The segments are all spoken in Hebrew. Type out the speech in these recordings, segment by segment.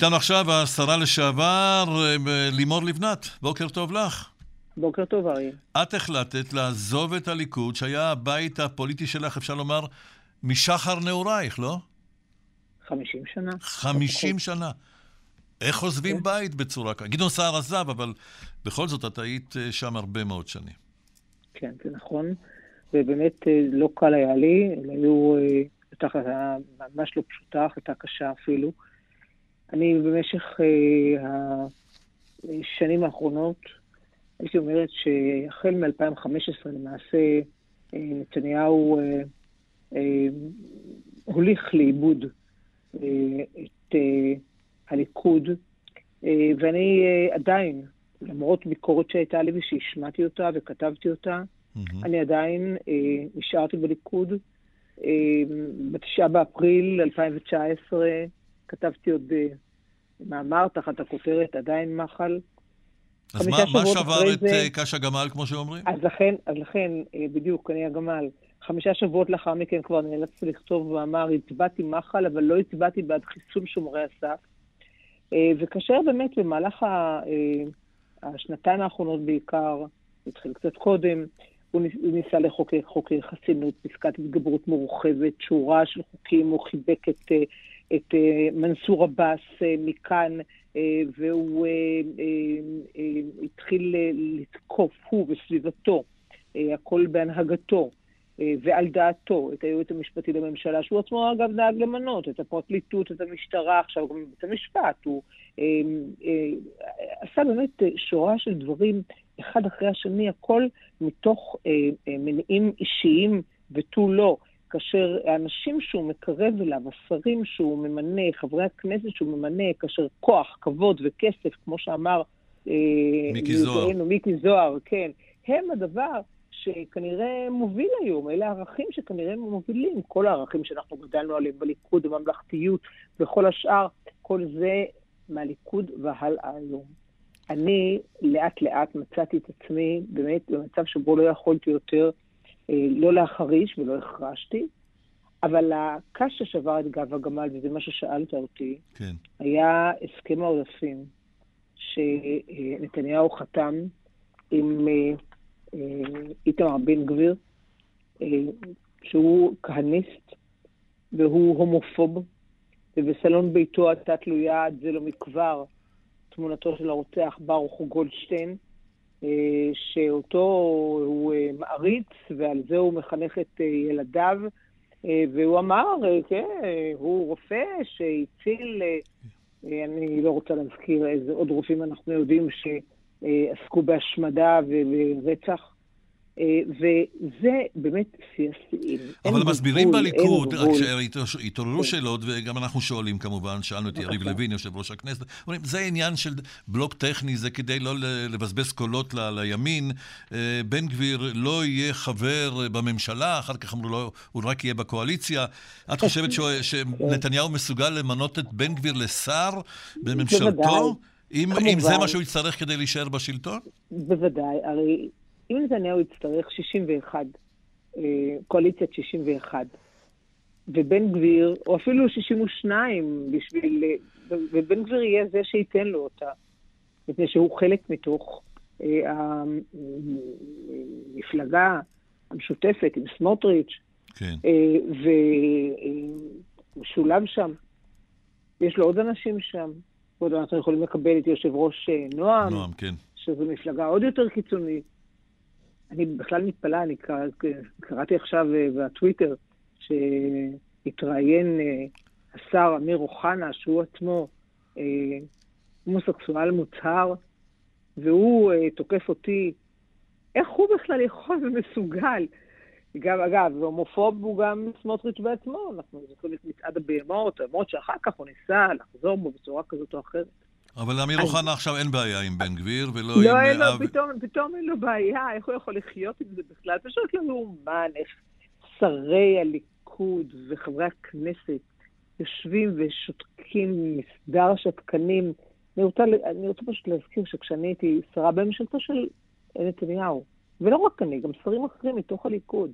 ואיתנו עכשיו השרה לשעבר אה, לימור לבנת. בוקר טוב לך. בוקר טוב, אריה. את החלטת לעזוב את הליכוד, שהיה הבית הפוליטי שלך, אפשר לומר, משחר נעורייך, לא? חמישים שנה. חמישים שנה. איך עוזבים כן. בית בצורה כזאת? גדעון סער עזב, אבל בכל זאת את היית אה, שם הרבה מאוד שנים. כן, זה נכון. ובאמת אה, לא קל היה לי, היו, הייתה ממש לא פשוטה, החלטה קשה אפילו. אני במשך השנים האחרונות, הייתי אומרת שהחל מ-2015 למעשה נתניהו אה, אה, הוליך לאיבוד אה, את הליכוד, ואני עדיין, למרות ביקורת שהייתה לי ושהשמעתי אותה וכתבתי אותה, mm-hmm. אני עדיין נשארתי בליכוד. בתשעה באפריל 2019 כתבתי עוד מאמר תחת הכותרת עדיין מחל, אז מה, מה שבר את זה... קש הגמל, כמו שאומרים? אז לכן, אז לכן, אה, בדיוק, אני הגמל. חמישה שבועות לאחר מכן כבר נאלצתי לכתוב מאמר, הצבעתי מחל, אבל לא הצבעתי בעד חיסול שומרי הסף. אה, וכאשר באמת במהלך אה, השנתיים האחרונות בעיקר, התחיל קצת קודם, הוא ניסה לחוקק חוקי חסינות, פסקת התגברות מורחבת, שורה של חוקים, הוא חיבק את, את מנסור עבאס מכאן אה, והוא אה, אה, התחיל לתקוף, הוא וסביבתו, הכל בהנהגתו ועל דעתו, את היועץ המשפטי לממשלה, שהוא עצמו אגב נהג למנות, את הפרקליטות, את המשטרה, עכשיו גם בית המשפט. הוא עשה באמת שורה של דברים אחד אחרי השני, הכל מתוך מניעים אישיים ותו לא. כאשר האנשים שהוא מקרב אליו, השרים שהוא ממנה, חברי הכנסת שהוא ממנה, כאשר כוח, כבוד וכסף, כמו שאמר אה, מיקי זוהר, מיקי זוהר, כן, הם הדבר שכנראה מוביל היום, אלה הערכים שכנראה מובילים, כל הערכים שאנחנו גדלנו עליהם בליכוד, הממלכתיות וכל השאר, כל זה מהליכוד והלאה היום. אני לאט לאט מצאתי את עצמי באמת במצב שבו לא יכולתי יותר לא להחריש ולא החרשתי, אבל הקש ששבר את גב הגמל, וזה מה ששאלת אותי, כן. היה הסכם העודפים שנתניהו חתם עם אה, אה, איתמר בן גביר, שהוא כהניסט והוא הומופוב, ובסלון ביתו הייתה תלויה עד זה לא מכבר תמונתו של הרוצח ברוך גולדשטיין, אה, שאותו הוא אה, מעריץ, ועל זה הוא מחנך את אה, ילדיו. והוא אמר, כן, הוא רופא שהציל, אני לא רוצה להזכיר איזה עוד רופאים אנחנו יודעים שעסקו בהשמדה וברצח. אה, וזה באמת שיא השיאים. אבל מסבירים בליכוד, התעוררו שאלות, וגם אנחנו שואלים כמובן, שאלנו את יריב לוין, יושב ראש הכנסת, אומרים, זה עניין של בלוק טכני, זה כדי לא לבזבז קולות לימין. אה, בן גביר לא יהיה חבר בממשלה, אחר כך אמרו לו, הוא רק יהיה בקואליציה. את חושבת שנתניהו מסוגל למנות את בן גביר לשר בממשלתו? אם זה מה שהוא יצטרך כדי להישאר בשלטון? בוודאי, הרי אם נתניהו יצטרך 61, אה, קואליציית 61, ובן גביר, או אפילו 62 בשביל... ובן גביר יהיה זה שייתן לו אותה, מפני שהוא חלק מתוך אה, המפלגה המשותפת עם סמוטריץ', כן. אה, והוא שולב שם. יש לו עוד אנשים שם. עוד אנחנו יכולים לקבל את יושב ראש נועם, נועם, כן. שזו מפלגה עוד יותר קיצונית. אני בכלל מתפלאה, אני קרא, קראתי עכשיו אה, בטוויטר שהתראיין אה, השר אמיר אוחנה, שהוא עצמו אה, הומוסקסואל מוצהר, והוא תוקף אותי. איך הוא בכלל יכול ומסוגל? גם, אגב, הומופוב הוא גם סמוטריץ' בעצמו, אנחנו זוכרים את מצעד הבהמות, למרות שאחר כך הוא ניסה לחזור בו בצורה כזאת או אחרת. אבל לאמיר אוחנה עכשיו אין בעיה עם בן גביר, ולא לא, עם... לא, אין לו, פתאום, פתאום אין לו בעיה, איך הוא יכול לחיות עם זה בכלל? פשוט לא מאומן איך שרי הליכוד וחברי הכנסת יושבים ושותקים מסדר שתקנים. אני רוצה, אני רוצה פשוט להזכיר שכשאני הייתי שרה בממשלתו של נתניהו, ולא רק אני, גם שרים אחרים מתוך הליכוד,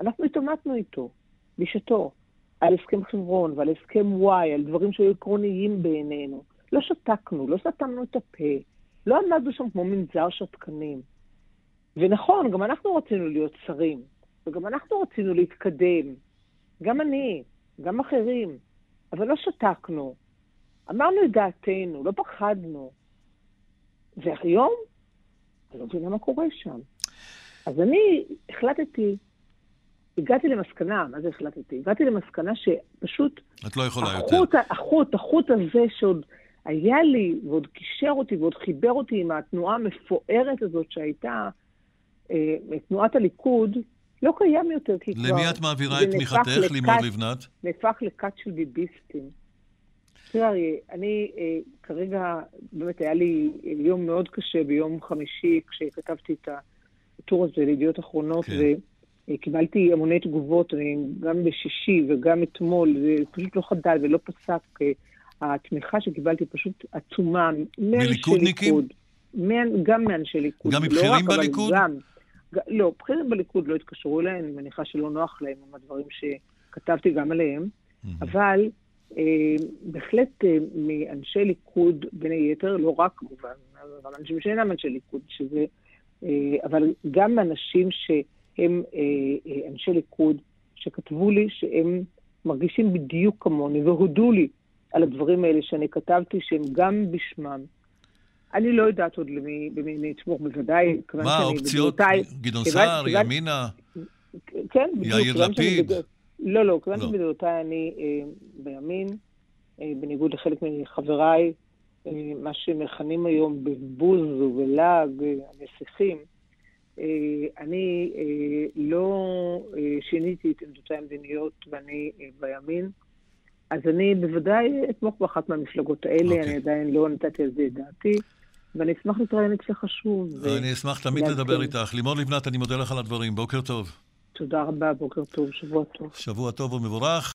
אנחנו התעמתנו איתו, בשעתו. על הסכם חברון ועל הסכם וואי, על דברים שהיו עקרוניים בעינינו. לא שתקנו, לא סתמנו את הפה, לא עמדנו שם כמו מנזר שתקנים. ונכון, גם אנחנו רצינו להיות שרים, וגם אנחנו רצינו להתקדם. גם אני, גם אחרים. אבל לא שתקנו. אמרנו את דעתנו, לא פחדנו. והיום, אני לא מבינה מה קורה שם. אז אני החלטתי, הגעתי למסקנה, מה זה החלטתי? הגעתי למסקנה שפשוט... את לא יכולה החוט, יותר. החוט, החוט הזה שעוד היה לי, ועוד קישר אותי, ועוד חיבר אותי עם התנועה המפוארת הזאת שהייתה, אה, תנועת הליכוד, לא קיים יותר, כי כבר... למי את מעבירה את תמיכתך, לימור לבנת? נהפך לכת של ביביסטים. תראה, אני אה, כרגע, באמת היה לי יום מאוד קשה ביום חמישי, כשכתבתי את הטור הזה לידיעות אחרונות, כן. וקיבלתי המוני תגובות, אני, גם בשישי וגם אתמול, זה פשוט לא חדל ולא פסק. אה, התמיכה שקיבלתי פשוט עצומה, ליכוד. גם מאנשי ליכוד. גם מבכירים לא בליכוד? גם, לא, בכירים בליכוד לא התקשרו אליי, אני מניחה שלא נוח להם עם הדברים שכתבתי גם עליהם. אבל אה, בהחלט אה, מאנשי ליכוד, בין היתר, לא רק כמובן, אבל אנשים שאינם אנשי ליכוד, שזה, אה, אבל גם מאנשים שהם אה, אה, אנשי ליכוד, שכתבו לי שהם מרגישים בדיוק כמוני, והודו לי על הדברים האלה שאני כתבתי, שהם גם בשמם. אני לא יודעת עוד למי, במי נתמוך בוודאי. מה האופציות? גדעון סער, ימינה? כן, בדיוק. יאיר לפיד? לא, לא, כיוון לא. שבדעותיי אני אה, בימין, אה, בניגוד לחלק מחבריי, אה, מה שמכנים היום בבוז ובלעג, הנסיכים, אני לא שיניתי את עמדותיי המדיניות ואני בימין. אז אני בוודאי אתמוך באחת מהמפלגות האלה, okay. אוקיי. אני עדיין לא נתתי על זה את דעתי. ואני אשמח להתראיין אצלך שוב. אני אשמח תמיד לדבר איתך. לימור לבנת, אני מודה לך על הדברים. בוקר טוב. תודה רבה, בוקר טוב, שבוע טוב. שבוע טוב ומבורך.